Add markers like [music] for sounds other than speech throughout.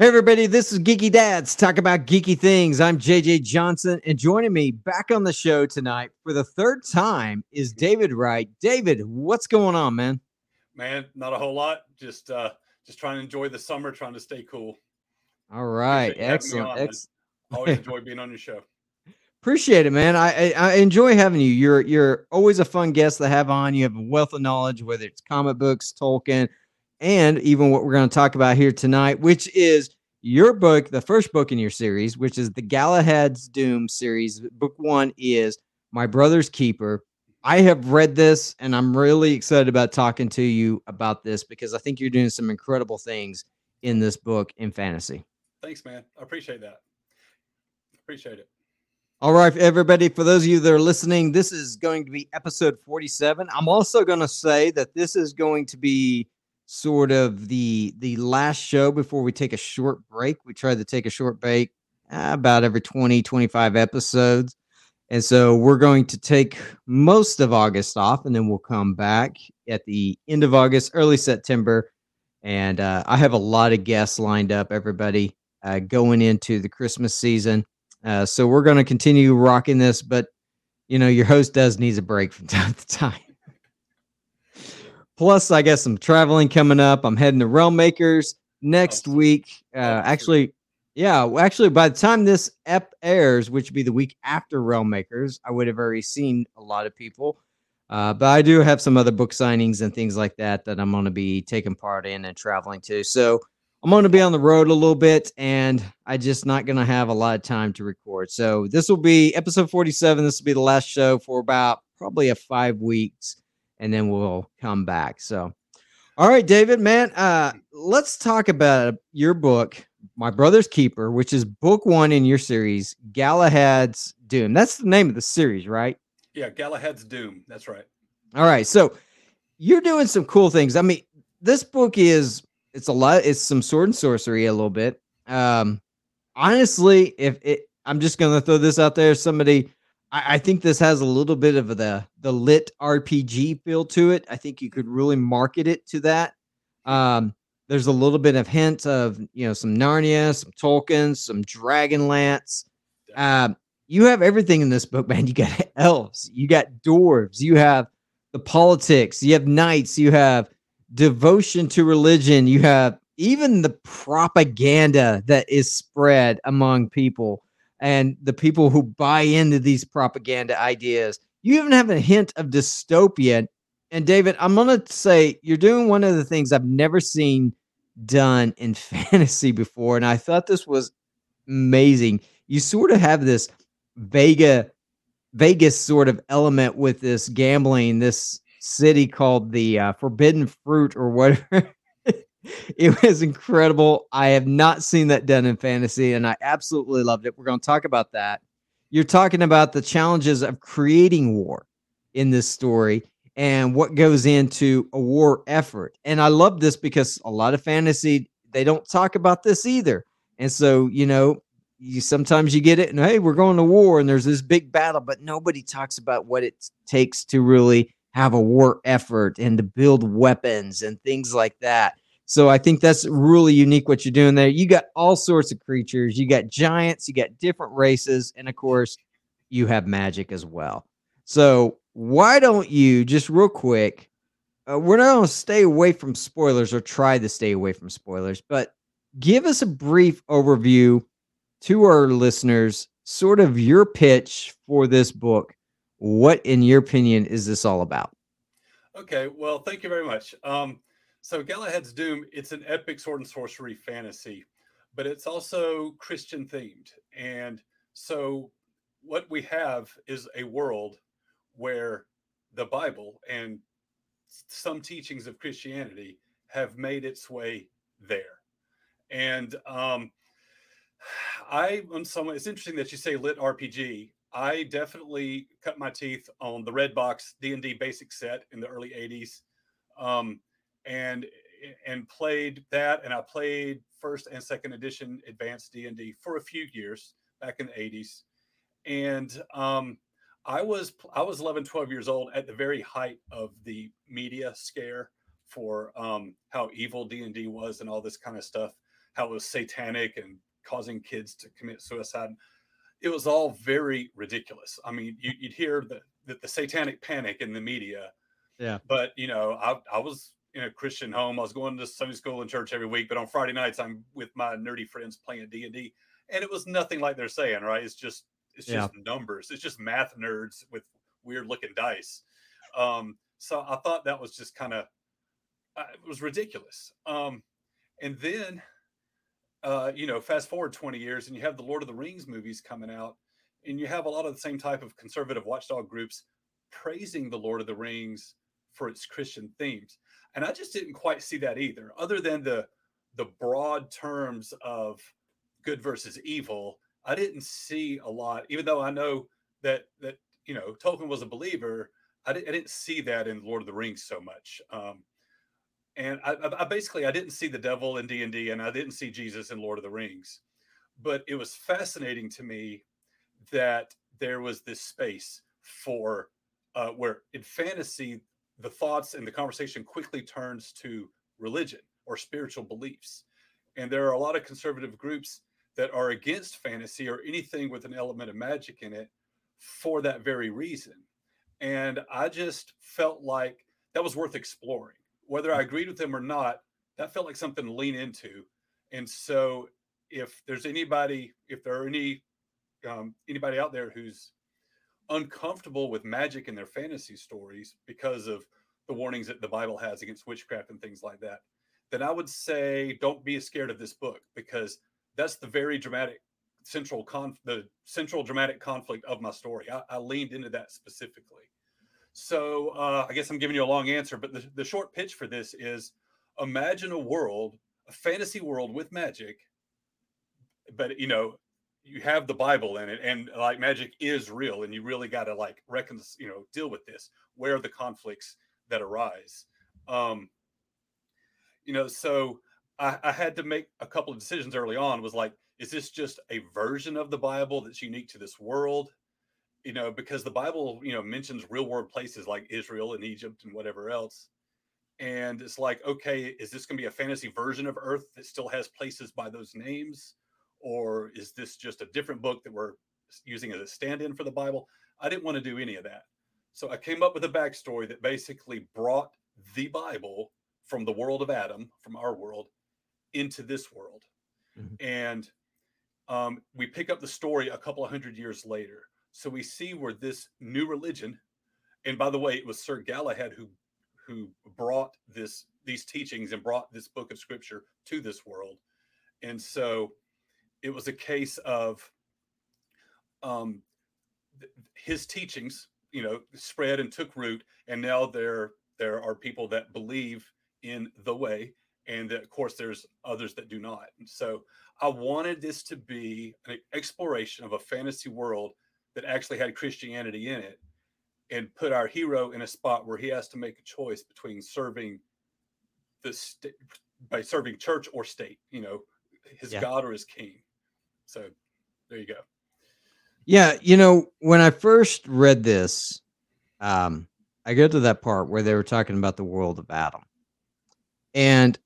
Hey, everybody, this is Geeky Dads. Talk about geeky things. I'm JJ Johnson, and joining me back on the show tonight for the third time is David Wright. David, what's going on, man? Man, not a whole lot. Just uh just trying to enjoy the summer, trying to stay cool. All right. Excellent. On, Ex- [laughs] always enjoy being on your show. Appreciate it, man. I, I, I enjoy having you. You're you're always a fun guest to have on. You have a wealth of knowledge, whether it's comic books, Tolkien, and even what we're going to talk about here tonight, which is your book, the first book in your series, which is the Galahad's Doom series. Book one is My Brother's Keeper. I have read this and I'm really excited about talking to you about this because I think you're doing some incredible things in this book in fantasy. Thanks, man. I appreciate that. Appreciate it. All right, everybody. For those of you that are listening, this is going to be episode 47. I'm also going to say that this is going to be sort of the the last show before we take a short break. We try to take a short break uh, about every 20 25 episodes. And so we're going to take most of August off and then we'll come back at the end of August, early September. And uh, I have a lot of guests lined up, everybody, uh, going into the Christmas season. Uh, so we're going to continue rocking this, but you know, your host does needs a break from [laughs] time to time. Plus, I got some traveling coming up. I'm heading to Realm Makers next week. Uh, actually, yeah, actually, by the time this ep airs, which would be the week after Realm Makers, I would have already seen a lot of people. Uh, but I do have some other book signings and things like that that I'm going to be taking part in and traveling to. So I'm going to be on the road a little bit, and I just not going to have a lot of time to record. So this will be episode 47. This will be the last show for about probably a five weeks and then we'll come back. So, all right, David, man, uh, let's talk about your book, My Brother's Keeper, which is book one in your series, Galahad's Doom. That's the name of the series, right? Yeah, Galahad's Doom. That's right. All right, so you're doing some cool things. I mean, this book is it's a lot. It's some sword and sorcery a little bit. Um, honestly, if it, I'm just gonna throw this out there, somebody I, I think this has a little bit of the the lit RPG feel to it. I think you could really market it to that. Um, there's a little bit of hint of you know some Narnia, some Tolkien, some Dragonlance. Um, you have everything in this book, man. You got [laughs] elves, you got dwarves, you have the politics, you have knights, you have devotion to religion, you have even the propaganda that is spread among people and the people who buy into these propaganda ideas. You even have a hint of dystopia. And David, I'm going to say you're doing one of the things I've never seen done in [laughs] fantasy before. And I thought this was amazing. You sort of have this Vega, Vegas sort of element with this gambling, this city called the uh, Forbidden Fruit or whatever [laughs] [laughs] it was incredible. I have not seen that done in fantasy, and I absolutely loved it. We're going to talk about that. You're talking about the challenges of creating war in this story and what goes into a war effort. And I love this because a lot of fantasy they don't talk about this either. And so, you know, you sometimes you get it and hey, we're going to war and there's this big battle, but nobody talks about what it takes to really have a war effort and to build weapons and things like that. So I think that's really unique what you're doing there. You got all sorts of creatures. You got giants, you got different races, and of course, you have magic as well. So why don't you just real quick? Uh, we're not going to stay away from spoilers or try to stay away from spoilers, but give us a brief overview to our listeners, sort of your pitch for this book. What, in your opinion, is this all about? Okay, well, thank you very much. Um, so Galahad's Doom, it's an epic sword and sorcery fantasy, but it's also Christian themed. And so what we have is a world where the Bible and some teachings of Christianity have made its way there. And um, [sighs] I, on some, it's interesting that you say lit RPG. I definitely cut my teeth on the Red Box D and D basic set in the early '80s. Um, and and played that and i played first and second edition advanced d&d for a few years back in the 80s and um, i was i was 11 12 years old at the very height of the media scare for um, how evil d&d was and all this kind of stuff how it was satanic and causing kids to commit suicide. It was all very ridiculous. I mean, you, would hear the, the, the satanic panic in the media. Yeah. But you know, I I was in a Christian home. I was going to Sunday school and church every week, but on Friday nights I'm with my nerdy friends playing D and D, and it was nothing like they're saying. Right? It's just it's just yeah. numbers. It's just math nerds with weird looking dice. Um, so I thought that was just kind of uh, it was ridiculous. Um, and then uh, you know, fast forward 20 years and you have the Lord of the Rings movies coming out, and you have a lot of the same type of conservative watchdog groups praising the Lord of the Rings for its Christian themes. And I just didn't quite see that either, other than the the broad terms of good versus evil. I didn't see a lot, even though I know that that you know Tolkien was a believer. I didn't, I didn't see that in Lord of the Rings so much. Um, and I, I, basically I didn't see the devil in D and D, and I didn't see Jesus in Lord of the Rings, but it was fascinating to me that there was this space for uh, where in fantasy the thoughts and the conversation quickly turns to religion or spiritual beliefs, and there are a lot of conservative groups that are against fantasy or anything with an element of magic in it for that very reason, and I just felt like that was worth exploring. Whether I agreed with them or not, that felt like something to lean into. And so, if there's anybody, if there are any um, anybody out there who's uncomfortable with magic in their fantasy stories because of the warnings that the Bible has against witchcraft and things like that, then I would say don't be scared of this book because that's the very dramatic central con the central dramatic conflict of my story. I, I leaned into that specifically. So uh, I guess I'm giving you a long answer, but the, the short pitch for this is imagine a world, a fantasy world with magic, but you know, you have the Bible in it, and like magic is real, and you really got to like reckon, you know, deal with this. Where are the conflicts that arise? Um, you know, so I, I had to make a couple of decisions early on. Was like, is this just a version of the Bible that's unique to this world? you know, because the Bible, you know, mentions real world places like Israel and Egypt and whatever else. And it's like, okay, is this going to be a fantasy version of Earth that still has places by those names? Or is this just a different book that we're using as a stand in for the Bible? I didn't want to do any of that. So I came up with a backstory that basically brought the Bible from the world of Adam, from our world, into this world. Mm-hmm. And um, we pick up the story a couple of hundred years later. So we see where this new religion, and by the way, it was Sir Galahad who who brought this these teachings and brought this book of scripture to this world. And so it was a case of um, his teachings, you know, spread and took root, and now there there are people that believe in the way, and that, of course, there's others that do not. And so I wanted this to be an exploration of a fantasy world that actually had Christianity in it and put our hero in a spot where he has to make a choice between serving the state by serving church or state, you know, his yeah. God or his king. So there you go. Yeah, you know, when I first read this, um, I go to that part where they were talking about the world of Adam. And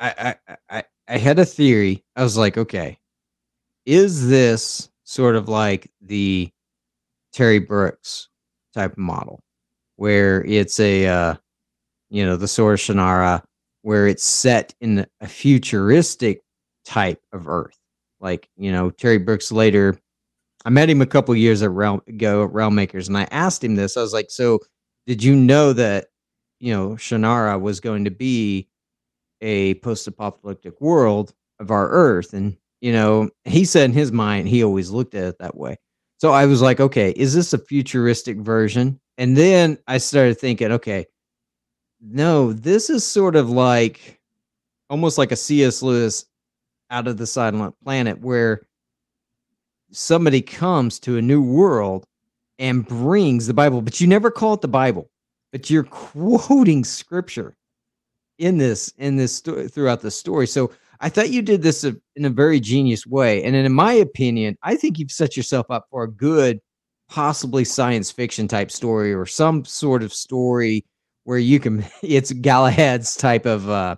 I I I, I had a theory. I was like, okay, is this sort of like the Terry Brooks type model, where it's a, uh, you know, the Sword Shannara, where it's set in a futuristic type of Earth. Like, you know, Terry Brooks later, I met him a couple years ago at Realm Makers, and I asked him this. I was like, so did you know that, you know, Shannara was going to be a post apocalyptic world of our Earth? And, you know, he said in his mind, he always looked at it that way. So I was like, okay, is this a futuristic version? And then I started thinking, okay, no, this is sort of like almost like a C.S. Lewis out of the silent planet where somebody comes to a new world and brings the Bible, but you never call it the Bible, but you're [laughs] quoting scripture in this in this throughout the story. So I thought you did this in a very genius way. And in my opinion, I think you've set yourself up for a good, possibly science fiction type story or some sort of story where you can, [laughs] it's Galahad's type of, uh,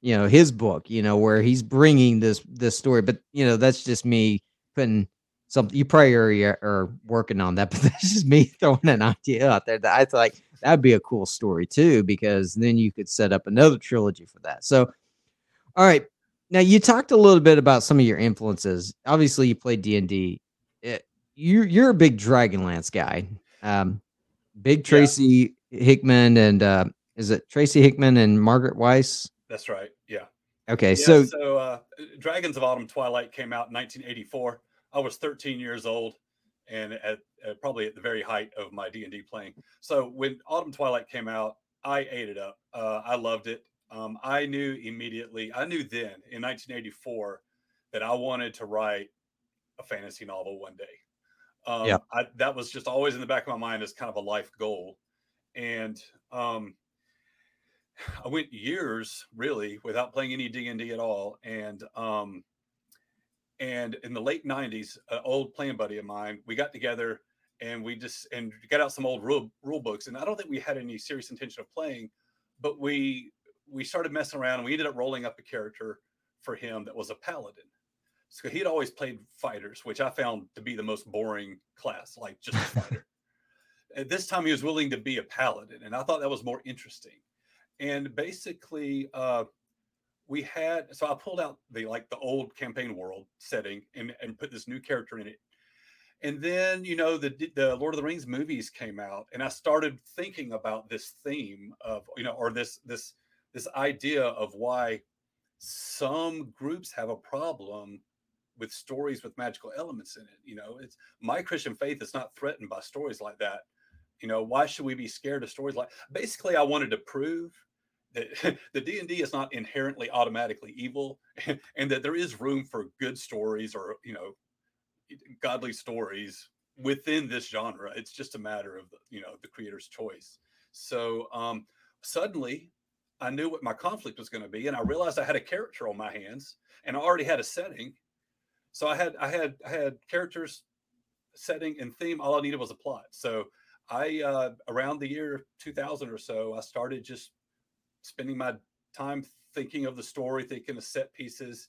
you know his book you know where he's bringing this this story but you know that's just me putting something you probably already are, are working on that [laughs] but that's just me throwing an idea out there that i thought like that'd be a cool story too because then you could set up another trilogy for that. So all right. Now you talked a little bit about some of your influences. Obviously you played d&d it, you, you're a big dragonlance guy. Um, big tracy yeah. hickman and uh, is it tracy hickman and margaret weis that's right yeah okay yeah, so so uh, dragons of autumn twilight came out in 1984 i was 13 years old and at, at probably at the very height of my d&d playing so when autumn twilight came out i ate it up uh, i loved it um, I knew immediately, I knew then in 1984 that I wanted to write a fantasy novel one day. Um, yeah. I, that was just always in the back of my mind as kind of a life goal. And um, [laughs] I went years really without playing any D&D at all. And um, and in the late 90s, an old playing buddy of mine, we got together and we just and got out some old rule rule books. And I don't think we had any serious intention of playing, but we we started messing around and we ended up rolling up a character for him that was a paladin. So he'd always played fighters, which I found to be the most boring class, like just a [laughs] fighter. At this time, he was willing to be a paladin, and I thought that was more interesting. And basically, uh, we had so I pulled out the like the old campaign world setting and and put this new character in it. And then you know the the Lord of the Rings movies came out, and I started thinking about this theme of you know or this this this idea of why some groups have a problem with stories with magical elements in it. You know, it's my Christian faith is not threatened by stories like that. You know, why should we be scared of stories like? Basically, I wanted to prove that [laughs] the D and D is not inherently automatically evil, and, [laughs] and that there is room for good stories or you know, godly stories within this genre. It's just a matter of you know the creator's choice. So um, suddenly, I knew what my conflict was going to be, and I realized I had a character on my hands, and I already had a setting. So I had I had I had characters, setting, and theme. All I needed was a plot. So I uh, around the year 2000 or so, I started just spending my time thinking of the story, thinking of set pieces,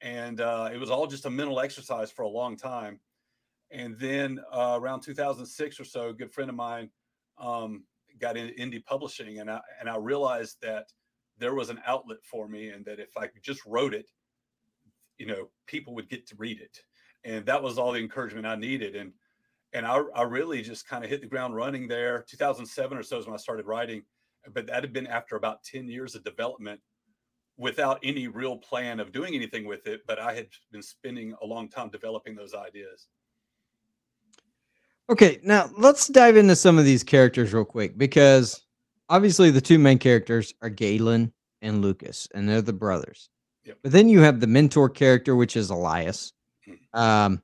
and uh, it was all just a mental exercise for a long time. And then uh, around 2006 or so, a good friend of mine um, got into indie publishing, and I and I realized that there was an outlet for me, and that if I just wrote it, you know, people would get to read it, and that was all the encouragement I needed. And and I, I really just kind of hit the ground running there. 2007 or so is when I started writing, but that had been after about 10 years of development without any real plan of doing anything with it. But I had been spending a long time developing those ideas. Okay, now let's dive into some of these characters real quick because obviously the two main characters are Galen and Lucas, and they're the brothers. Yep. But then you have the mentor character, which is Elias. Hmm. Um,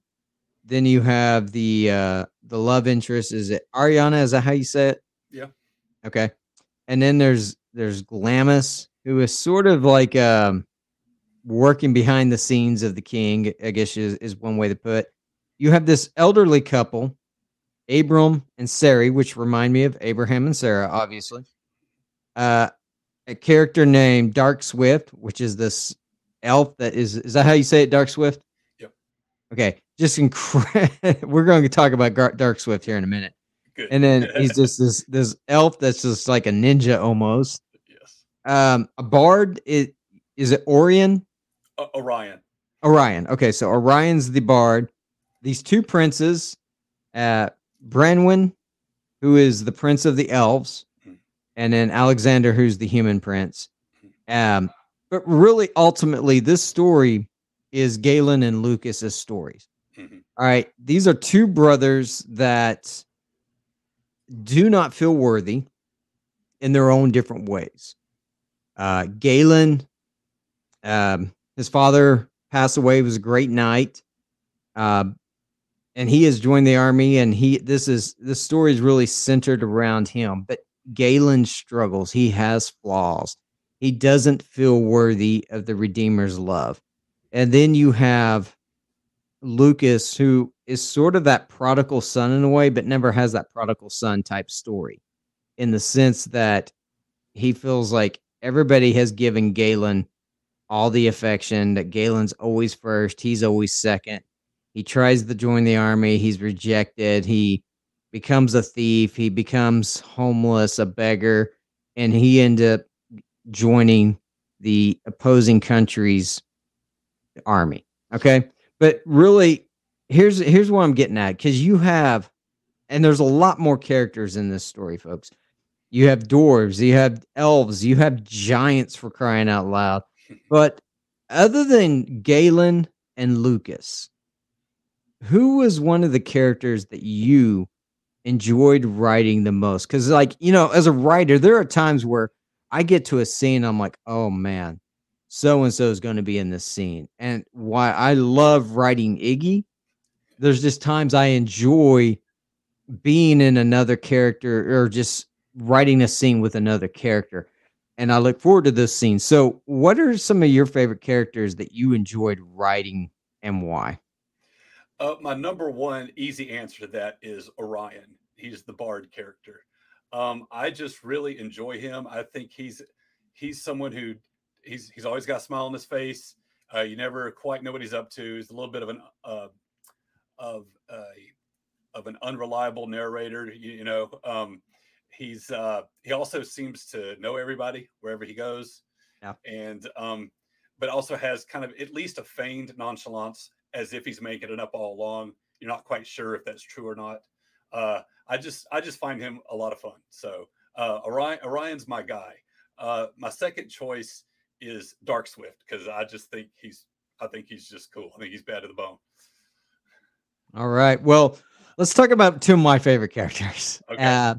then you have the uh the love interest. Is it Ariana? Is that how you say it? Yeah. Okay. And then there's there's Glamis, who is sort of like um working behind the scenes of the king, I guess is, is one way to put. You have this elderly couple Abram and Sari, which remind me of Abraham and Sarah, obviously. Uh, a character named Dark Swift, which is this elf that is is that how you say it, Dark Swift? Yep. Okay, just incredible. [laughs] We're going to talk about Dark Swift here in a minute. Good. And then he's [laughs] just this this elf that's just like a ninja almost. Yes. Um, a bard is is it Orion? Uh, Orion. Orion. Okay, so Orion's the bard. These two princes, uh, Branwen, who is the prince of the elves, hmm. and then Alexander, who's the human prince. Hmm. Um, but really, ultimately, this story is Galen and Lucas's stories. Mm-hmm. All right, these are two brothers that do not feel worthy in their own different ways. Uh, Galen, um, his father passed away. He was a great knight. Uh, and he has joined the army and he this is this story is really centered around him but galen struggles he has flaws he doesn't feel worthy of the redeemer's love and then you have lucas who is sort of that prodigal son in a way but never has that prodigal son type story in the sense that he feels like everybody has given galen all the affection, that Galen's always first, he's always second. He tries to join the army, he's rejected. He becomes a thief, he becomes homeless, a beggar, and he ends up joining the opposing country's army. Okay. But really, here's here's what I'm getting at because you have, and there's a lot more characters in this story, folks. You have dwarves, you have elves, you have giants for crying out loud. But other than Galen and Lucas, who was one of the characters that you enjoyed writing the most? Because, like, you know, as a writer, there are times where I get to a scene, I'm like, oh man, so and so is going to be in this scene. And why I love writing Iggy, there's just times I enjoy being in another character or just writing a scene with another character. And I look forward to this scene. So, what are some of your favorite characters that you enjoyed writing and why? Uh, my number one easy answer to that is Orion. He's the bard character. Um, I just really enjoy him. I think he's he's someone who he's he's always got a smile on his face. Uh, you never quite know what he's up to. He's a little bit of an uh, of uh, of an unreliable narrator. You, you know, um, he's uh, he also seems to know everybody wherever he goes. Yeah. And um, but also has kind of at least a feigned nonchalance, as if he's making it up all along. You're not quite sure if that's true or not. Uh, I just I just find him a lot of fun. So uh, Orion Orion's my guy. Uh, my second choice is Dark Swift because I just think he's I think he's just cool. I think he's bad to the bone. All right. Well, let's talk about two of my favorite characters. Okay. Uh,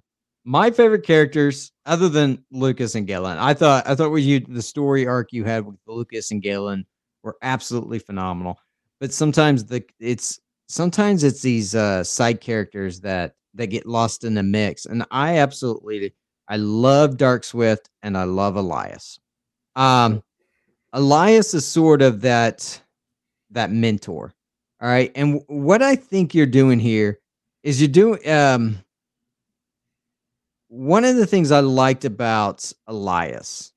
my favorite characters, other than Lucas and Galen, I thought I thought with you the story arc you had with Lucas and Galen were absolutely phenomenal. But sometimes the it's sometimes it's these uh, side characters that that get lost in the mix. And I absolutely I love Dark Swift and I love Elias. Um Elias is sort of that that mentor. All right. And what I think you're doing here is you're doing um one of the things I liked about Elias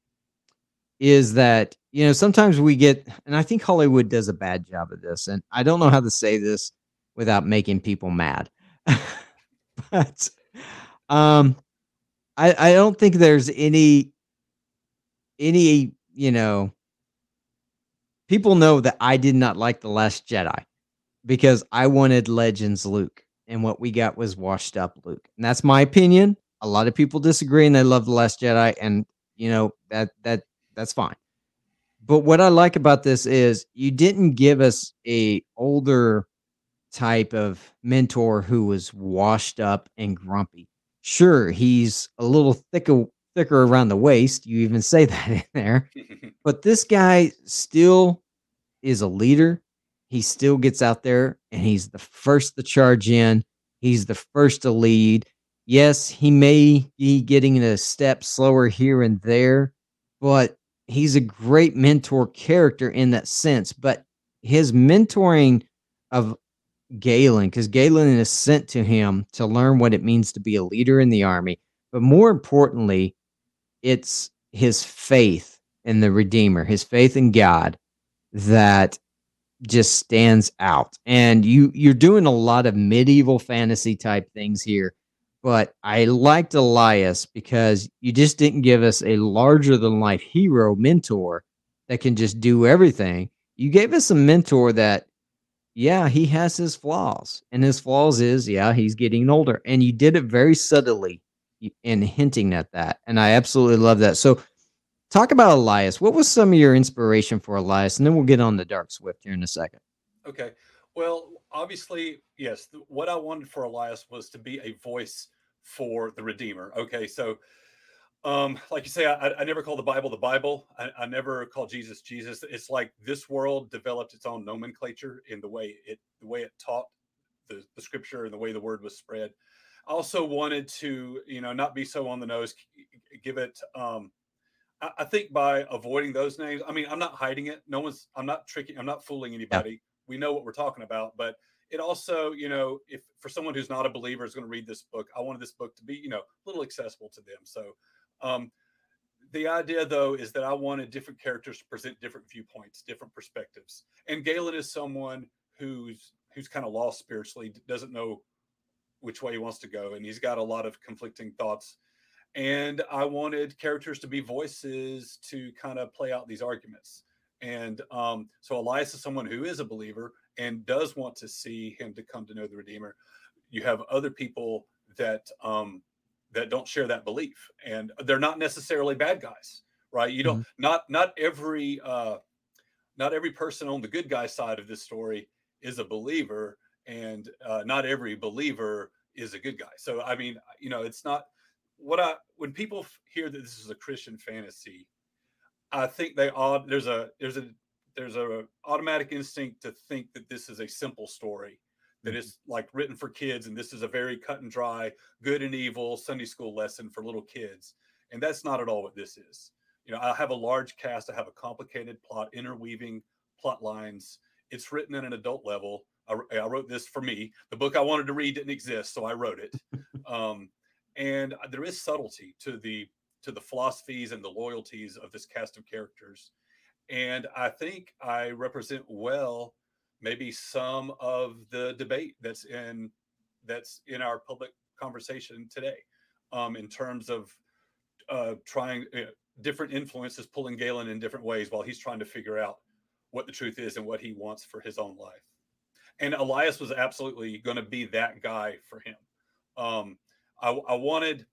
is that you know sometimes we get and I think Hollywood does a bad job of this and I don't know how to say this without making people mad. [laughs] but um I I don't think there's any any, you know, people know that I did not like The Last Jedi because I wanted Legends Luke and what we got was washed up Luke. And that's my opinion. A lot of people disagree and they love The Last Jedi and you know that that that's fine. But what I like about this is you didn't give us a older type of mentor who was washed up and grumpy. Sure, he's a little thicker thicker around the waist. You even say [laughs] that in there. [laughs] but this guy still is a leader. He still gets out there and he's the first to charge in. He's the first to lead. Yes, he may be getting a step slower here and there, but he's a great mentor character in that sense. But his mentoring of Galen because Galen is sent to him to learn what it means to be a leader in the army. But more importantly, it's his faith in the Redeemer, his faith in God that just stands out. And you you're doing a lot of medieval fantasy type things here. But I liked Elias because you just didn't give us a larger than life hero mentor that can just do everything. You gave us a mentor that yeah, he has his flaws. And his flaws is, yeah, he's getting older. And you did it very subtly in hinting at that. And I absolutely love that. So, talk about Elias. What was some of your inspiration for Elias? And then we'll get on the Dark Swift here in a second. Okay. Well, obviously, yes, what I wanted for Elias was to be a voice for the Redeemer. Okay. So, um like you say I, I never call the bible the bible I, I, never call jesus jesus it's like this world developed its own nomenclature in the way it the way it taught the, the scripture and the way the word was spread I also wanted to you know not be so on the nose give it um I, think by avoiding those names i mean i'm not hiding it no one's i'm not tricking i'm not fooling anybody yeah. we know what we're talking about but it also you know if for someone who's not a believer is going to read this book i wanted this book to be you know a little accessible to them so um, the idea though is that I wanted different characters to present different viewpoints, different perspectives. And Galen is someone who's who's kind of lost spiritually, doesn't know which way he wants to go, and he's got a lot of conflicting thoughts. And I wanted characters to be voices to kind of play out these arguments. And um, so Elias is someone who is a believer and does want to see him to come to know the Redeemer. You have other people that um, that don't share that belief, and they're not necessarily bad guys, right? You don't mm-hmm. not not every uh, not every person on the good guy side of this story is a believer, and uh, not every believer is a good guy. So I mean, you know, it's not what I when people hear that this is a Christian fantasy, I think they odd there's a there's a there's a automatic instinct to think that this is a simple story that is like written for kids and this is a very cut and dry good and evil sunday school lesson for little kids and that's not at all what this is. You know i have a large cast i have a complicated plot interweaving plot lines. It's written at an adult level. I, I wrote this for me. The book i wanted to read didn't exist so i wrote it. [laughs] Um, and there is subtlety to the to the philosophies and the loyalties of this cast of characters and i think i represent well maybe some of the debate that's in that's in our public conversation today um, in terms of uh, trying uh, different influences pulling Galen in different ways while he's trying to figure out what the truth is and what he wants for his own life. And Elias was absolutely going to be that guy for him. Um, I, I wanted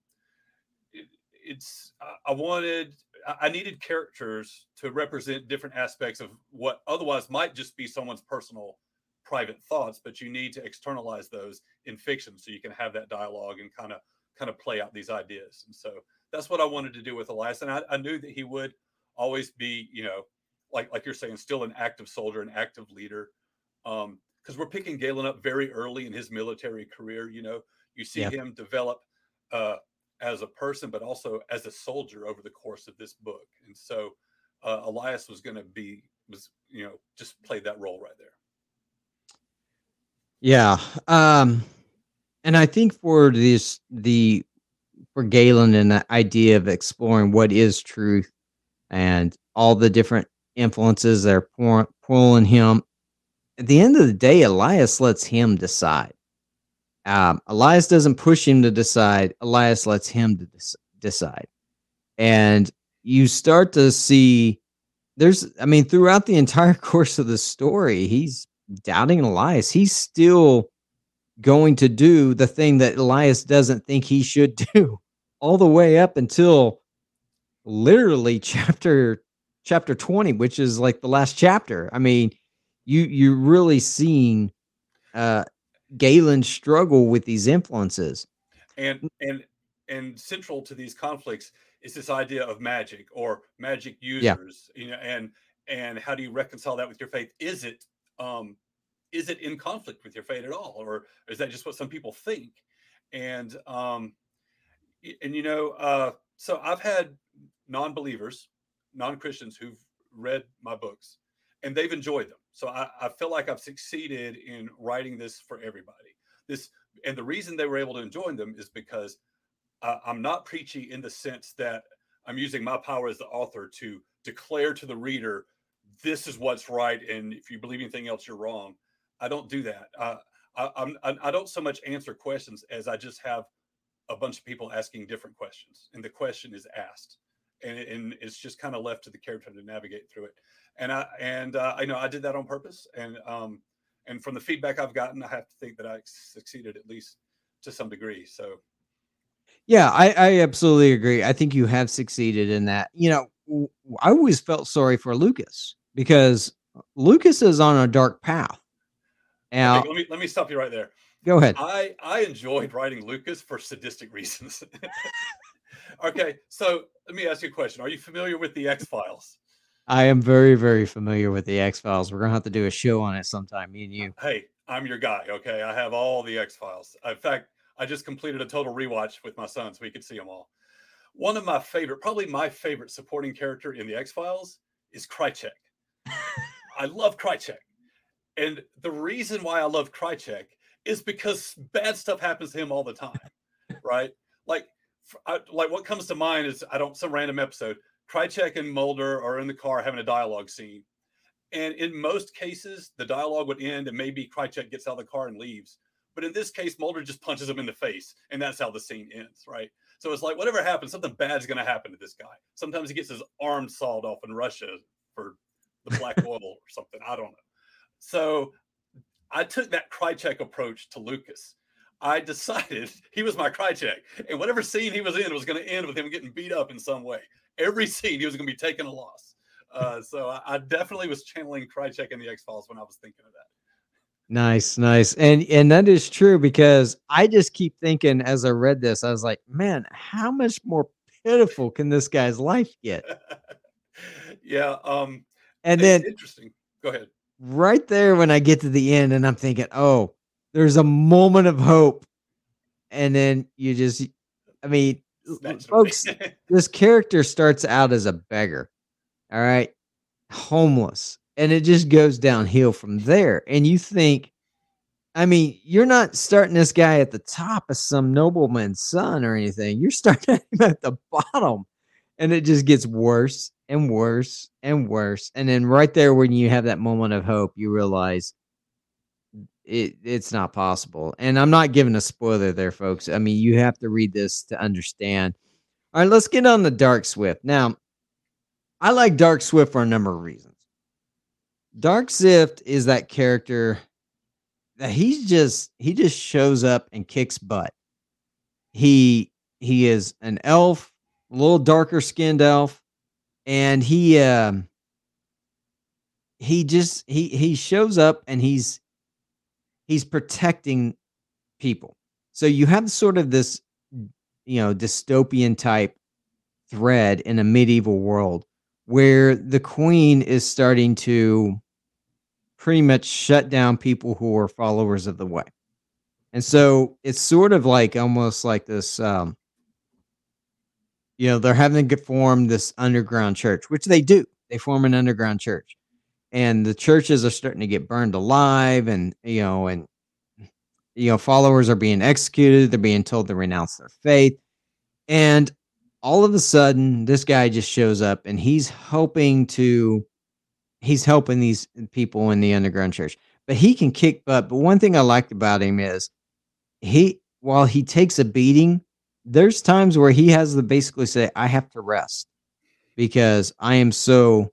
it's I wanted I needed characters to represent different aspects of what otherwise might just be someone's personal private thoughts, but you need to externalize those in fiction so you can have that dialogue and kind of kind of play out these ideas. And so that's what I wanted to do with Elias. And I, I knew that he would always be, you know, like like you're saying, still an active soldier, an active leader. Um, because we're picking Galen up very early in his military career. You know, you see him develop uh, as a person, but also as a soldier over the course of this book. And so uh, Elias was going to be was you know just played that role right there. Yeah, um, and I think for this the for Galen and the idea of exploring what is truth and all the different influences that are pour, pulling him. At the end of the day, Elias lets him decide. Um, Elias doesn't push him to decide. Elias lets him to des- decide. And you start to see there's, I mean, throughout the entire [laughs] course of the story, he's doubting Elias. He's still going to do the thing that Elias doesn't think he should [laughs] do all the way up until literally [laughs] chapter chapter 20 which is like the last chapter i mean you you're really seeing uh Galen struggle with these influences. And and and central to these conflicts is this idea of magic or magic users, yeah. you know, and and how do you reconcile that with your faith? Is it um is it in conflict with your faith at all? Or is that just what some people think? And um and you know, uh so I've had non-believers, non-Christians who've read my books and they've enjoyed them. So I, I feel like I've succeeded in writing this for everybody. This and the reason they were able to enjoy them is because uh, I'm not preachy in the sense that I'm using my power as the author to declare to the reader this is what's right, and if you believe anything else, you're wrong. I don't do that. Uh, I, I'm I don't so much answer questions as I just have a bunch of people asking different questions, and the question is asked, and, and it's just kind of left to the character to navigate through it and I and uh, I know I did that on purpose, and um, and from the feedback I've gotten, I have to think that I succeeded at least to some degree. So, yeah, I, I absolutely agree. I think you have succeeded in that. You know, I always felt sorry for Lucas because Lucas is on a dark path. Now, okay, let me let me stop you right there. Go ahead. I I enjoyed writing Lucas for sadistic reasons. [laughs] okay, so let me ask you a question. Are you familiar with the X Files? I am very, very familiar with the X Files. We're gonna have to do a show on it sometime, me and uh, you. Hey, I'm your guy. Okay, I have all the X Files. In fact, I just completed a total rewatch with my son, so we could see them all. One of my favorite, probably my favorite supporting character in the X Files is Krycek. I love Krycek, and the reason why I love Krycek is because bad stuff happens to him all the time, right? Like I, like what comes to mind is I don't some random episode. Krycek and Mulder are in the car having a dialogue scene, and in most cases, the dialogue would end and maybe Krycek gets out of the car and leaves. But in this case, Mulder just punches him in the face, and that's how the scene ends, right? So it's like whatever happens, something bad is going to happen to this guy. Sometimes he gets his arm sawed off in Russia for the black [laughs] oil or something. I don't know. So I took that Krycek approach to Lucas. I decided [laughs] he was my Krycek, and whatever scene he was in was going to end with him getting beat up in some way. Every scene he was going to be taking a loss. Uh, [laughs] so I, I, definitely was channeling Krycek in the X Files when I was thinking of that. Nice, nice, and and that is true because I just keep thinking as I read this, I was like, man, how much more pitiful can this guy's life get? [laughs] yeah, um, and then interesting. Go ahead. Right there, when I get to the end, and I'm thinking, oh, there's a moment of hope, and then you just, I mean, folks, [laughs] this character starts out as a beggar, all right, homeless, and it just goes downhill from there. And you think, I mean, you're not starting this guy at the top of some nobleman's son or anything. You're starting [laughs] him at the bottom, and it just gets worse and worse and worse. And then right there, when you have that moment of hope, you realize it it's not possible. And I'm not giving a spoiler there, folks. I mean, you have to read this to understand. All right, let's get on the Dark Swift. Now, I like Dark Swift for a number of reasons. Dark Swift is that character that he's just he just shows up and kicks butt. He he is an elf, a little darker skinned elf, and he um he just he he shows up and he's he's protecting people. So you have sort of this, you know, dystopian type thread in a medieval world where the queen is starting to pretty much shut down people who are followers of the way. And so it's sort of like almost like this um you know, they're having to form this underground church, which they do. They form an underground church and the churches are starting to get burned alive and you know and you know followers are being executed they're being told to renounce their faith and all of a sudden this guy just shows up and he's hoping to he's helping these people in the underground church but he can kick butt but one thing i liked about him is he while he takes a beating there's times where he has to basically say i have to rest because i am so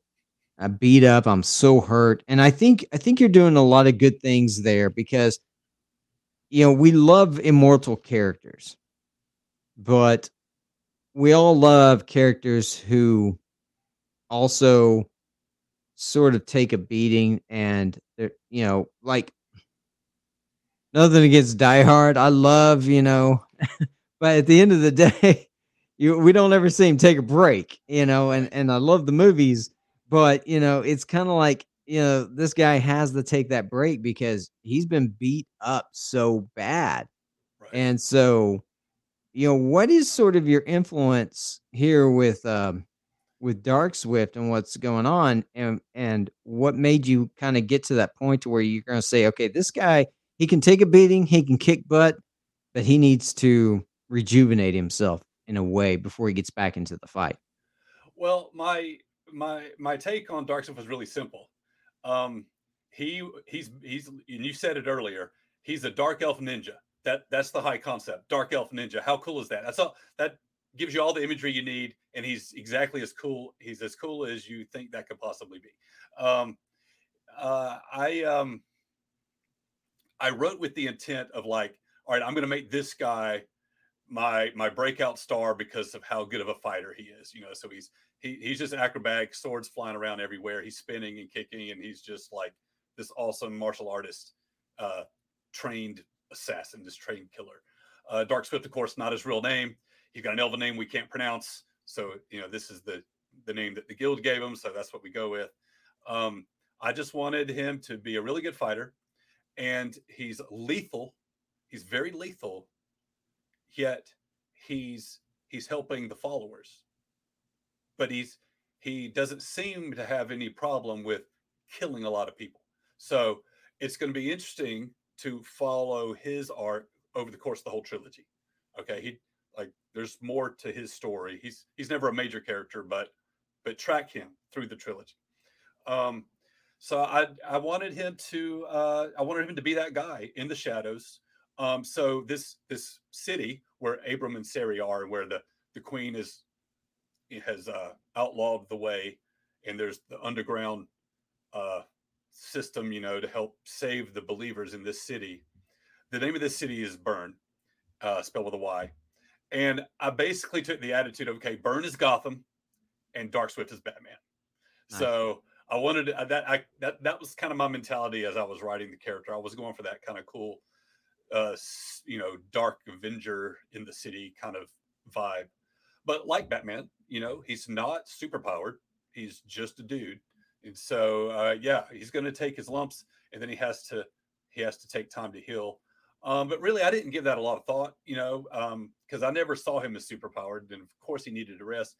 I beat up. I'm so hurt. And I think I think you're doing a lot of good things there because you know, we love immortal characters. But we all love characters who also sort of take a beating and they're, you know, like nothing against Die Hard. I love, you know, [laughs] but at the end of the [laughs] day, you we don't ever see him take a break, you know, and and I love the movies but you know, it's kind of like you know this guy has to take that break because he's been beat up so bad, right. and so you know what is sort of your influence here with um with Dark Swift and what's going on, and and what made you kind of get to that point to where you're going to say, okay, this guy he can take a beating, he can kick butt, but he needs to rejuvenate himself in a way before he gets back into the fight. Well, my my my take on Dark Swift was really simple. Um, he he's he's and you said it earlier. He's a dark elf ninja. That that's the high concept. Dark elf ninja. How cool is that? That's all. That gives you all the imagery you need, and he's exactly as cool. He's as cool as you think that could possibly be. Um, uh, I um, I wrote with the intent of like, all right, I'm going to make this guy my my breakout star because of how good of a fighter he is. You know, so he's he, he's just acrobatic, swords flying around everywhere. He's spinning and kicking, and he's just like this awesome martial artist, uh, trained assassin, this trained killer. Uh, Dark Swift, of course, not his real name. He's got an elven name we can't pronounce, so you know this is the the name that the guild gave him, so that's what we go with. Um, I just wanted him to be a really good fighter, and he's lethal. He's very lethal, yet he's he's helping the followers but he's he doesn't seem to have any problem with killing a lot of people. So it's going to be interesting to follow his art over the course of the whole trilogy. Okay, he Like there's more to his story. He's he's never a major character, but but track him through the trilogy. Um, so I I wanted him to uh, I wanted him to be that guy in the shadows. Um, so this this city where Abram and Sari are, where the the queen is has uh, outlawed the way, and there's the underground uh, system, you know, to help save the believers in this city. The name of this city is Burn, uh, spelled with a Y. And I basically took the attitude of, okay, Burn is Gotham, and Dark Swift is Batman. Nice. So I wanted to, uh, that. I that that was kind of my mentality as I was writing the character. I was going for that kind of cool, uh, you know, dark Avenger in the city kind of vibe. But like Batman, you know, he's not super powered. He's just a dude, and so uh, yeah, he's going to take his lumps, and then he has to he has to take time to heal. Um, but really, I didn't give that a lot of thought, you know, because um, I never saw him as super powered, and of course he needed to rest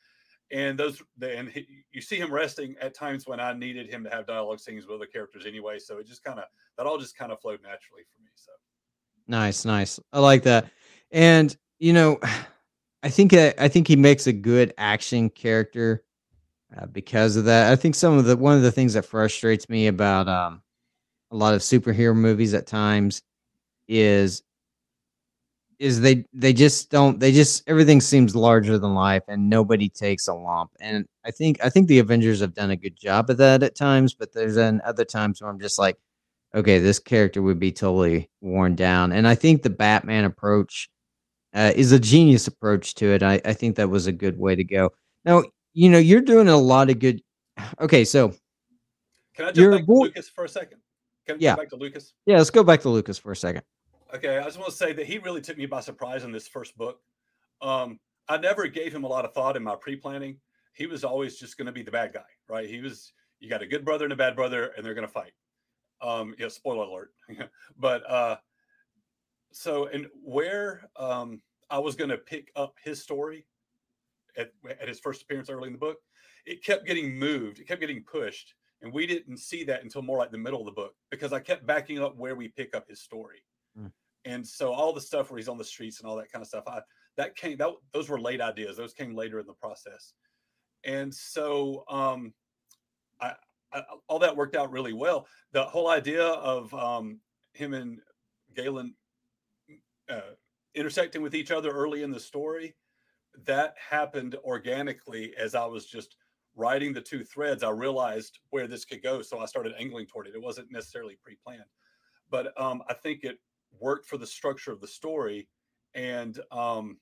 and those and he, you see him resting at times when I needed him to have dialogue scenes with other characters anyway. So it just kind of that all just kind of flowed naturally for me. So nice, nice. I like that. And you know, I think uh, I think he makes a good action character uh, because of that. I think some of the one of the things that frustrates me about um, a lot of superhero movies at times is is they they just don't they just everything seems larger than life and nobody takes a lump and i think i think the avengers have done a good job of that at times but there's then other times where i'm just like okay this character would be totally worn down and i think the batman approach uh, is a genius approach to it I, I think that was a good way to go now you know you're doing a lot of good [sighs] okay so can i jump back to lucas for a second can I yeah. back to lucas yeah let's go back to lucas for a second Okay, I just want to say that he really took me by surprise in this first book. Um, I never gave him a lot of thought in my pre-planning. He was always just going to be the bad guy, right? He was. You got a good brother and a bad brother, and they're going to fight. Um, yeah, spoiler alert. [laughs] but uh, so and where um, I was going to pick up his story at, at his first appearance early in the book, it kept getting moved. It kept getting pushed, and we didn't see that until more like the middle of the book because I kept backing up where we pick up his story. Mm and so all the stuff where he's on the streets and all that kind of stuff i that came that those were late ideas those came later in the process and so um i, I all that worked out really well the whole idea of um him and galen uh, intersecting with each other early in the story that happened organically as i was just writing the two threads. I realized where this could go so i started angling toward it. It wasn't necessarily pre-planned but um, i think it worked for the structure of the story and um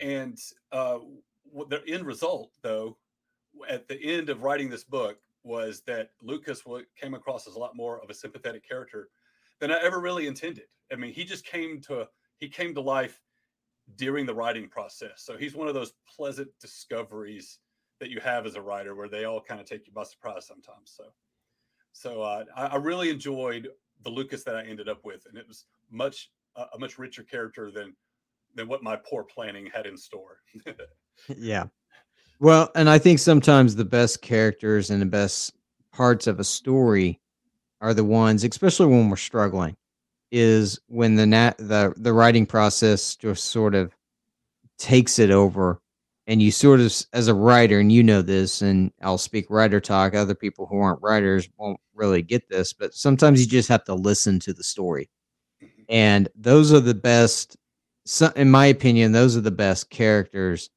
and uh the end result though at the end of writing this book was that lucas came across as a lot more of a sympathetic character than i ever really intended i mean he just came to he came to life during the writing process so he's one of those pleasant discoveries that you have as a writer where they all kind of take you by surprise sometimes so so uh, I, I really enjoyed the Lucas that I ended up with, and it was much uh, a much richer character than than what my poor planning had in store. [laughs] yeah. Well, and I think sometimes the best characters and the best parts of a story are the ones, especially when we're struggling, is when the nat the the writing process just sort of takes it over and you sort of as a writer and you know this and i'll speak writer talk other people who aren't writers won't really get this but sometimes you just have to listen to the story. And those are the best in my opinion those are the best characters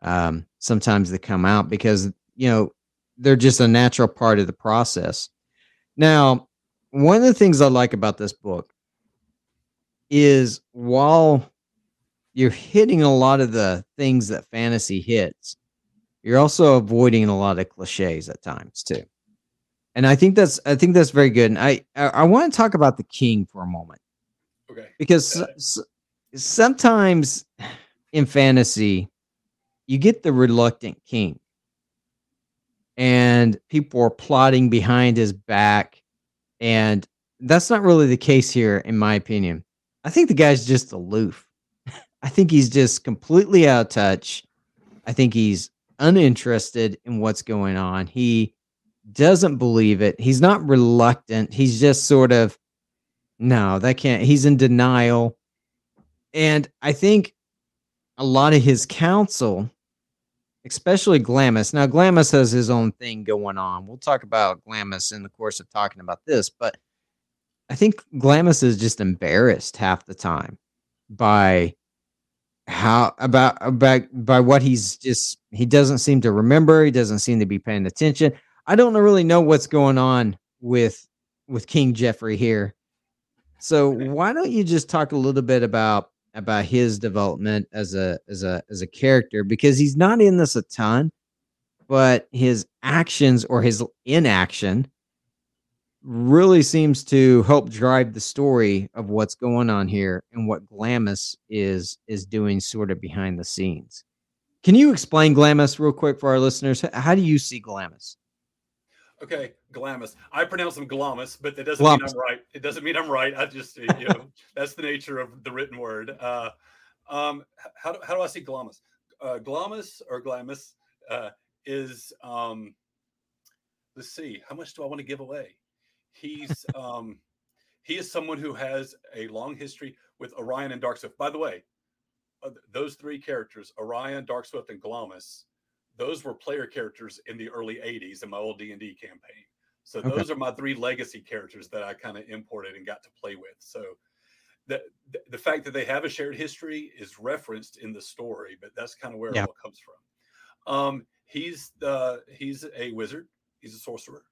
um, sometimes that come out because you know they're just a natural part of the process. Now one of the things i like about this book is while you're hitting a lot of the things that fantasy hits. You're also avoiding a lot of cliches at times too. And I think that's I think that's very good. And I I, I want to talk about the king for a moment. Okay. Because sometimes in fantasy you get the reluctant king. And people are plotting behind his back and that's not really the case here in my opinion. I think the guy's just aloof. [laughs] I think he's just completely out of touch. I think he's uninterested in what's going on. He doesn't believe it. He's not reluctant. He's just sort of, no, that can't. He's in denial. and I think a lot of his counsel, especially Glamis. Now, Glamis has his own thing going on. We'll talk about Glamis in the course of talking about this, but I think Glamis is just embarrassed half the time by how about about by what he's just he doesn't seem to remember he doesn't seem to be paying attention i don't really know what's going on with with king Jeffrey here so why don't you just talk a little bit about about his development as a as a as a character because he's not in this a ton but his actions or his inaction really seems to help drive the story of what's going on here and what Glamis is is doing sort of behind the scenes. Can you explain Glamis real quick for our listeners? How do you see Glamis? Okay, Glamis. I pronounce them Glamis, but that doesn't Glamis. mean I'm right. It doesn't mean I'm right. I just, you [laughs] know, that's the nature of the written word. Uh, um, how, do, how do I see Glamis? Uh, Glamis or Glamis uh, is, um, let's see, how much do I want to give away? He's [laughs] um, he is someone who has a long history with Orion and Dark Swift. By the way, uh, those three characters, Orion, Dark Swift, and Glamis, those were player characters in the early '80s in my old D and D campaign. So okay. those are my three legacy characters that I kind of imported and got to play with. So the, the fact that they have a shared history is referenced in the story, but that's kind of where yeah. it all comes from. Um, he's the he's a wizard. He's a sorcerer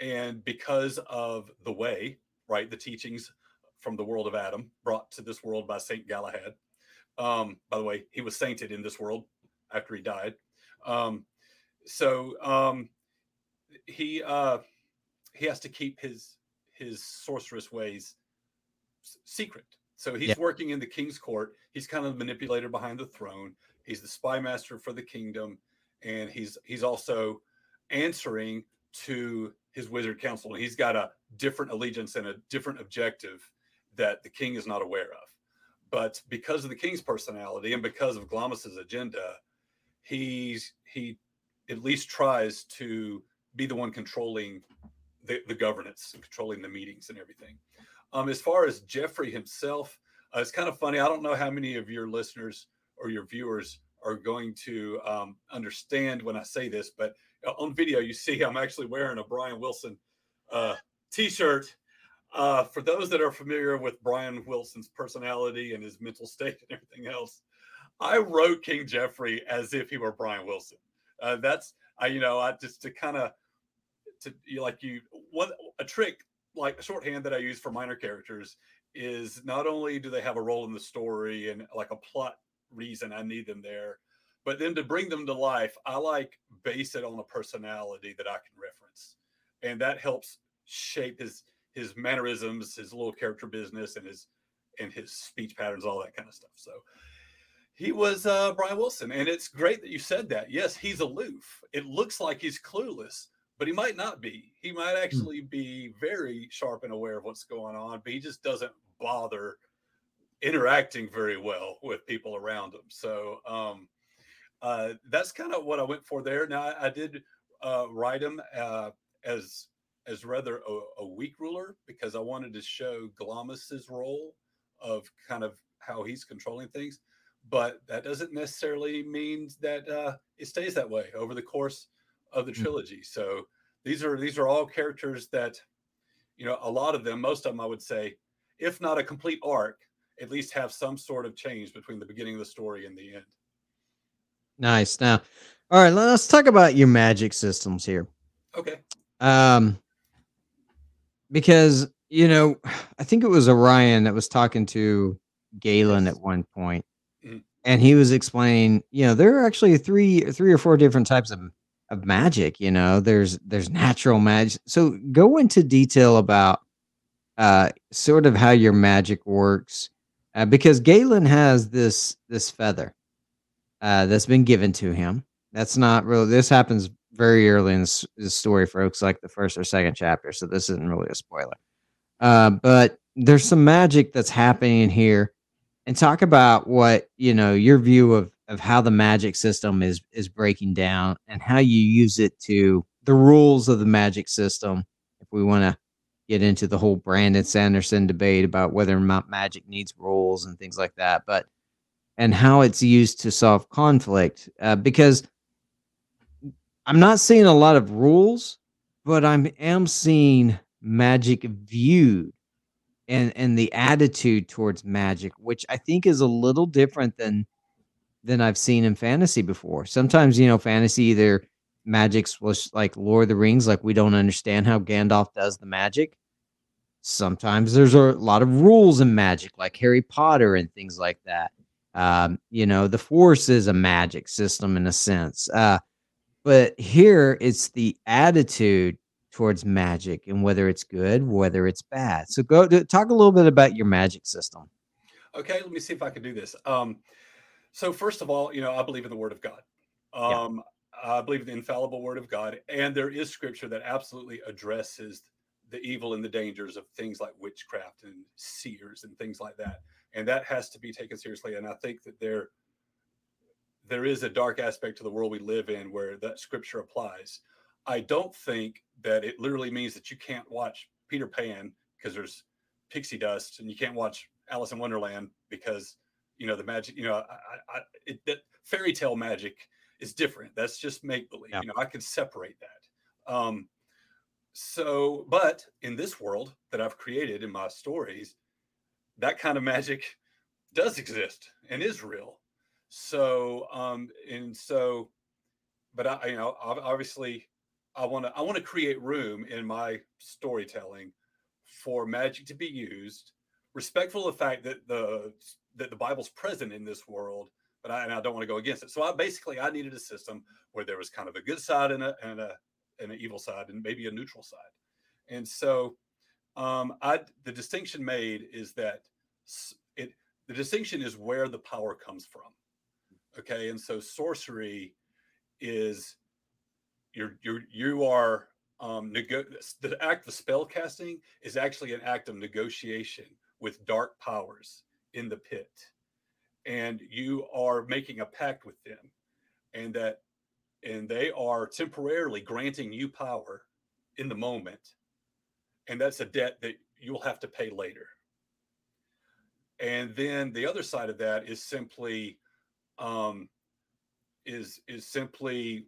and because of the way, right, the teachings from the world of Adam brought to this world by Saint Galahad. Um, by the way, he was sainted in this world after he died. Um, so um, he uh, he has to keep his his sorceress ways secret. So he's yeah. working in the king's court. He's kind of the manipulator behind the throne. He's the spy master for the kingdom, and he's he's also answering to his wizard council and he's got a different allegiance and a different objective that the king is not aware of but because of the king's personality and because of glamis's agenda he's he at least tries to be the one controlling the, the governance and controlling the meetings and everything um, as far as Jeffrey himself uh, it's kind of funny i don't know how many of your listeners or your viewers are going to um, understand when i say this but uh, on video, you see I'm actually wearing a Brian Wilson uh, t-shirt. Uh, for those that are familiar with Brian Wilson's personality and his mental state and everything else, I wrote King Jeffrey as if he were Brian Wilson. Uh, that's I, you know, I just to kind of to you like you what a trick like a shorthand that I use for minor characters is not only do they have a role in the story and like a plot reason I need them there, but then to bring them to life, I like base it on a personality that I can reference, and that helps shape his his mannerisms, his little character business, and his and his speech patterns, all that kind of stuff. So he was uh, Brian Wilson, and it's great that you said that. Yes, he's aloof. It looks like he's clueless, but he might not be. He might hmm. actually be very sharp and aware of what's going on, but he just doesn't bother interacting very well with people around him. So um, uh, that's kind of what I went for there. Now I, I did uh, write him uh, as as rather a, a, weak ruler because I wanted to show Glamis's role of kind of how he's controlling things. But that doesn't necessarily mean that uh, it stays that way over the course of the mm. trilogy. So these are these are all characters that, you know, a lot of them, most of them, I would say, if not a complete arc, at least have some sort of change between the beginning of the story and the end. Nice. Now, all right, let's talk about your magic systems here. Okay. Um, because you know, I think it was Orion that was talking to Galen yes. at one point, mm-hmm. and he was explaining, you know, there are actually three, three or four different types of of magic. You know, there's there's natural magic. So go into detail about uh sort of how your magic works, uh, because Galen has this this feather uh, that's been given to him. That's not really. This happens very early in the, story, folks, like the first or second chapter. So this isn't really a spoiler. Uh, but there's some magic that's happening here, and talk about what you know your view of of how the magic system is is breaking down and how you use it to the rules of the magic system. If we want to get into the whole Brandon Sanderson debate about whether or not magic needs rules and things like that, but and how it's used to solve conflict. Uh, because I'm not seeing a lot of rules, but I am seeing magic viewed and and the attitude towards magic, which I think is a little different than than I've seen in fantasy before. Sometimes, you know, fantasy either magic's was like Lord of the Rings, like we don't understand how Gandalf does the magic. Sometimes there's a lot of rules in magic, like Harry Potter and things like that. Um, you know, the Force is a magic system in a sense. Uh, but here it's the attitude towards magic and whether it's good, whether it's bad. So go to, talk a little bit about your magic system. Okay, let me see if I can do this. Um, so first of all, you know, I believe in the Word of God. Um, yeah. I believe in the infallible Word of God, and there is Scripture that absolutely addresses the evil and the dangers of things like witchcraft and seers and things like that, and that has to be taken seriously. And I think that there there is a dark aspect to the world we live in where that Scripture applies. I don't think that it literally means that you can't watch Peter Pan because there's pixie dust, and you can't watch Alice in Wonderland because you know the magic. You know, I, I, it, that fairy tale magic is different. That's just make believe. Yeah. You know, I can separate that. Um, so, but in this world that I've created in my stories, that kind of magic does exist and is real. So, um, and so, but I, you know, obviously, I want to I want to create room in my storytelling for magic to be used, respectful of the fact that the that the Bible's present in this world, but I, and I don't want to go against it. So I basically I needed a system where there was kind of a good side and a and a and an evil side and maybe a neutral side. And so um, I the distinction made is that it the distinction is where the power comes from. Okay, and so sorcery is you're you're you are um nego- the act of spell casting is actually an act of negotiation with dark powers in the pit and you are making a pact with them and that and they are temporarily granting you power in the moment and that's a debt that you'll have to pay later and then the other side of that is simply um is is simply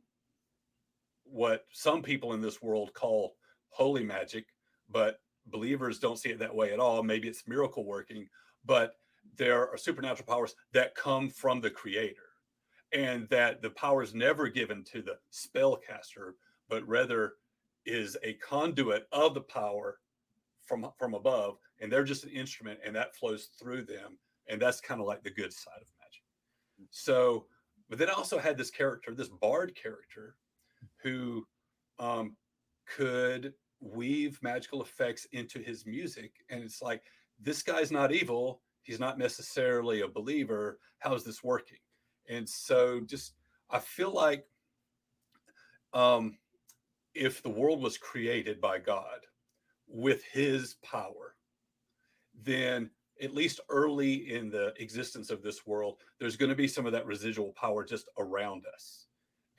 what some people in this world call holy magic, but believers don't see it that way at all. Maybe it's miracle working, but there are supernatural powers that come from the creator and that the power is never given to the spellcaster, but rather is a conduit of the power from from above and they're just an instrument and that flows through them and that's kind of like the good side of magic so but then I also had this character this bard character who um, could weave magical effects into his music. And it's like, this guy's not evil. He's not necessarily a believer. How is this working? And so, just I feel like um, if the world was created by God with his power, then at least early in the existence of this world, there's going to be some of that residual power just around us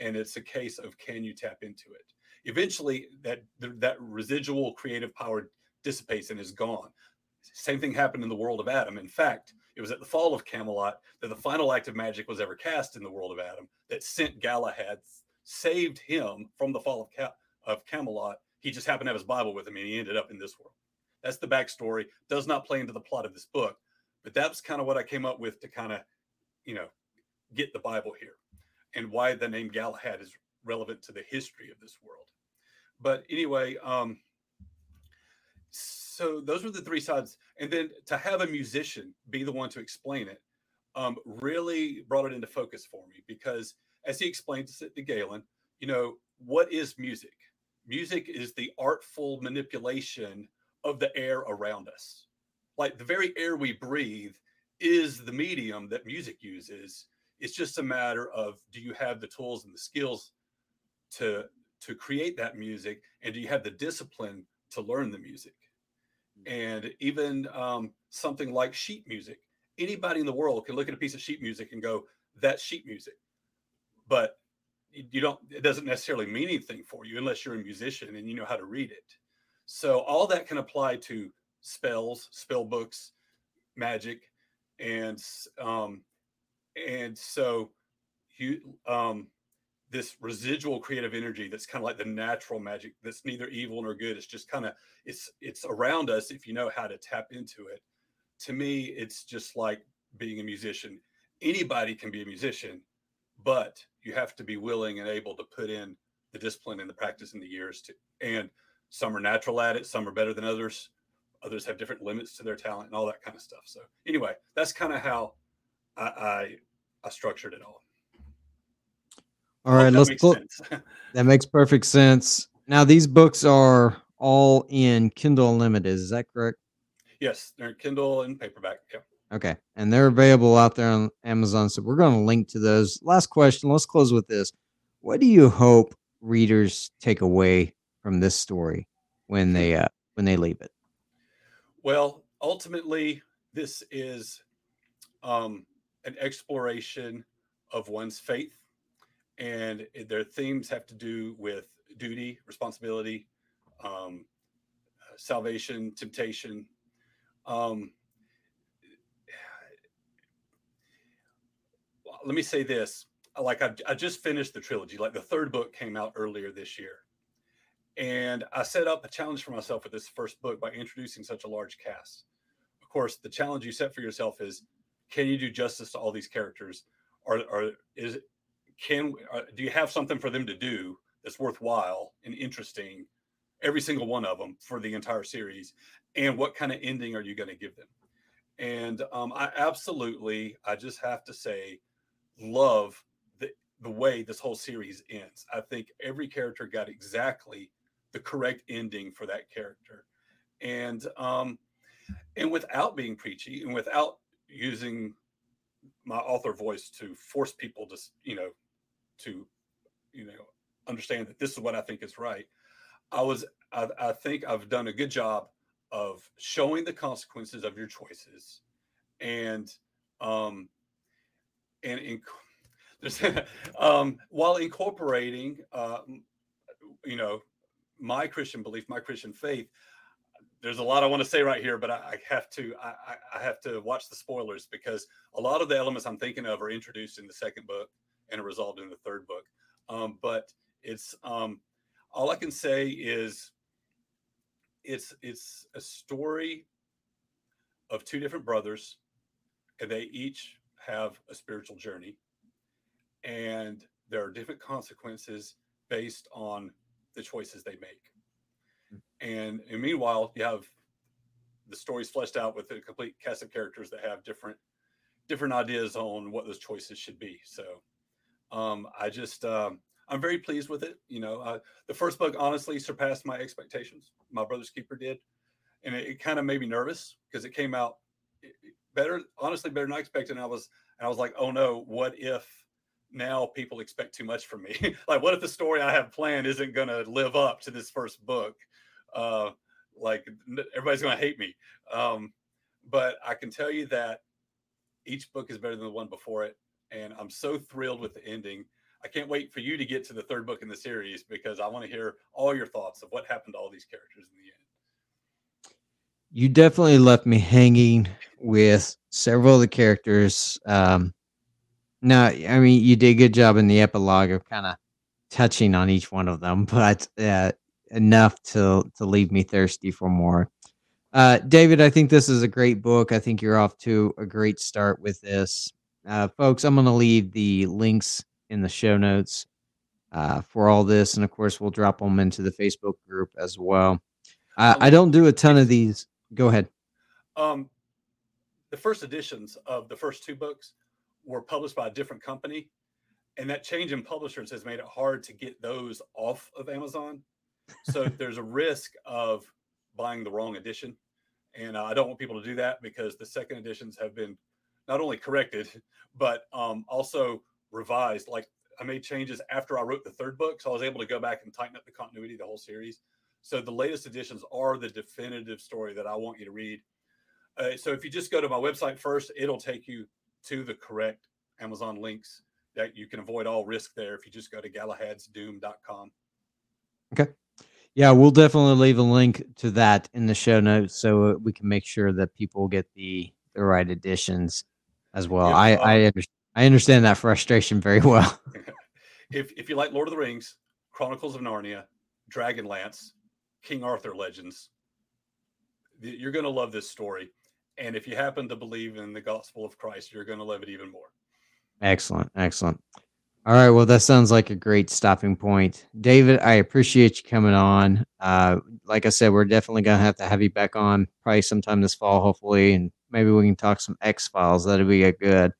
and it's a case of can you tap into it eventually that that residual creative power dissipates and is gone same thing happened in the world of adam. In fact it was at the fall of camelot that the final act of magic was ever cast in the world of adam that sent galahad saved him from the fall of, Ca- of camelot. He just happened to have his bible with him and he ended up in this world. That's the backstory. Does not play into the plot of this book but that's kind of what i came up with to kind of you know get the bible here and why the name Galahad is relevant to the history of this world. But anyway, um, so those were the three sides. And then to have a musician be the one to explain it um, really brought it into focus for me because as he explains it to Galen, you know, what is music? Music is the artful manipulation of the air around us. Like the very air we breathe is the medium that music uses it's just a matter of do you have the tools and the skills to to create that music, and do you have the discipline to learn the music? Mm. And even um, something like sheet music, anybody in the world can look at a piece of sheet music and go, "That's sheet music," but you don't. It doesn't necessarily mean anything for you unless you're a musician and you know how to read it. So all that can apply to spells, spell books, magic, and um, and so you um, this residual creative energy that's kind of like the natural magic that's neither evil nor good. It's just kind of it's it's around us if you know how to tap into it. To me, it's just like being a musician. Anybody can be a musician, but you have to be willing and able to put in the discipline and the practice in the years to and some are natural at it some are better than others others have different limits to their talent and all that kind of stuff so anyway that's kind of how I, I, I structured it all all right let's look [laughs] that makes perfect sense now these books are all in kindle unlimited is that correct yes they're in kindle and paperback yeah Okay. And they're available out there on Amazon. So we're going to link to those. Last question. Let's close with this. What do you hope readers take away from this story when they uh, when they leave it? Well, ultimately, this is um, an exploration of one's faith, and their themes have to do with duty, responsibility, um, salvation, temptation. Um, [sighs] let me say this like I, I just finished the trilogy like the third book came out earlier this year. And i set up a challenge for myself with this first book by introducing such a large cast. Of course the challenge you set for yourself is can you do justice to all these characters? Or, or is can uh, do you have something for them to do that's worthwhile and interesting every single one of them for the entire series? And what kind of ending are you going to give them? And um, i absolutely i just have to say love the the way this whole series ends. I think every character got exactly the correct ending for that character, and um, and without being preachy and without using my author voice to force people to you know to you know understand that this is what I think is right. I was I, I think I've done a good job of showing the consequences of your choices and um and inc- [laughs] um, while incorporating, uh, you know, my Christian belief, my Christian faith. There's a lot I want to say right here, but I, I have to I, I, have to watch the spoilers because a lot of the elements I'm thinking of are introduced in the second book and are resolved in the third book. Um, but it's um, all I can say is it's it's a story of two different brothers, and they each have a spiritual journey and there are different consequences based on the choices they make. And, and meanwhile, you have the stories fleshed out with a complete cast of characters that have different different ideas on what those choices should be. So um, I just um, I'm very pleased with it. You know, the first book honestly surpassed my expectations. My brother's keeper did, and it, it kind of made me nervous because it came out better, honestly, better than I expected. And I was, and I was like, oh no, what if now people expect too much from me? [laughs] like, what if the story I have planned isn't going to live up to this first book? Uh, like, everybody's going to hate me. Um, but I can tell you that each book is better than the one before it. And I'm so thrilled with the ending. I can't wait for you to get to the third book in the series because I want to hear all your thoughts of what happened to all these characters in the end you definitely left me hanging with several of the characters. Um, no, I mean you did a good job in the epilogue of kind of touching on each one of them, [laughs] but uh, enough to to leave me thirsty for more. Uh, David, I think this is a great book. I think you're off to a great start with this, uh, folks. I'm going to leave the links in the show notes uh, for all this, and of course, we'll drop them into the Facebook group as well. I don't do a ton of these Go ahead. Um, the first editions of the first two books were published by a different company, and that change in publishers has made it hard to get those off of Amazon. So [laughs] there's a risk of buying the wrong edition, and uh, I don't want people to do that because the second editions have been not only corrected but um, also revised. Like I made changes after I wrote the third book, so I was able to go back and tighten up the continuity of the whole series. So the latest editions are the definitive story that I want you to read. Uh, so if you just go to my website first, it'll take you to the correct Amazon links that you can avoid all risk there if you just go to galahadsdoom.com. Okay. Yeah, we'll definitely leave a link to that in the show notes so we can make sure that people get the the right editions as well. Yeah, I um, I, under, I understand that frustration very [laughs] well. [laughs] if if you like Lord of the Rings, Chronicles of Narnia, Dragonlance, King Arthur legends, you're going to love this story. And if you happen to believe in the gospel of Christ, you're going to love it even more. Excellent. Excellent. All right. Well, that sounds like a great stopping point. David, I appreciate you coming on. Uh, like I said, we're definitely going to have to have you back on probably sometime this fall, hopefully. And maybe we can talk some X Files. That'd be a good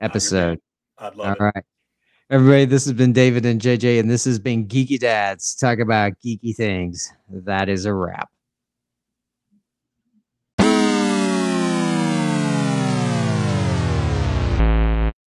episode. I'd love All it. right. Everybody, this has been David and JJ, and this has been Geeky Dads talk about geeky things. That is a wrap.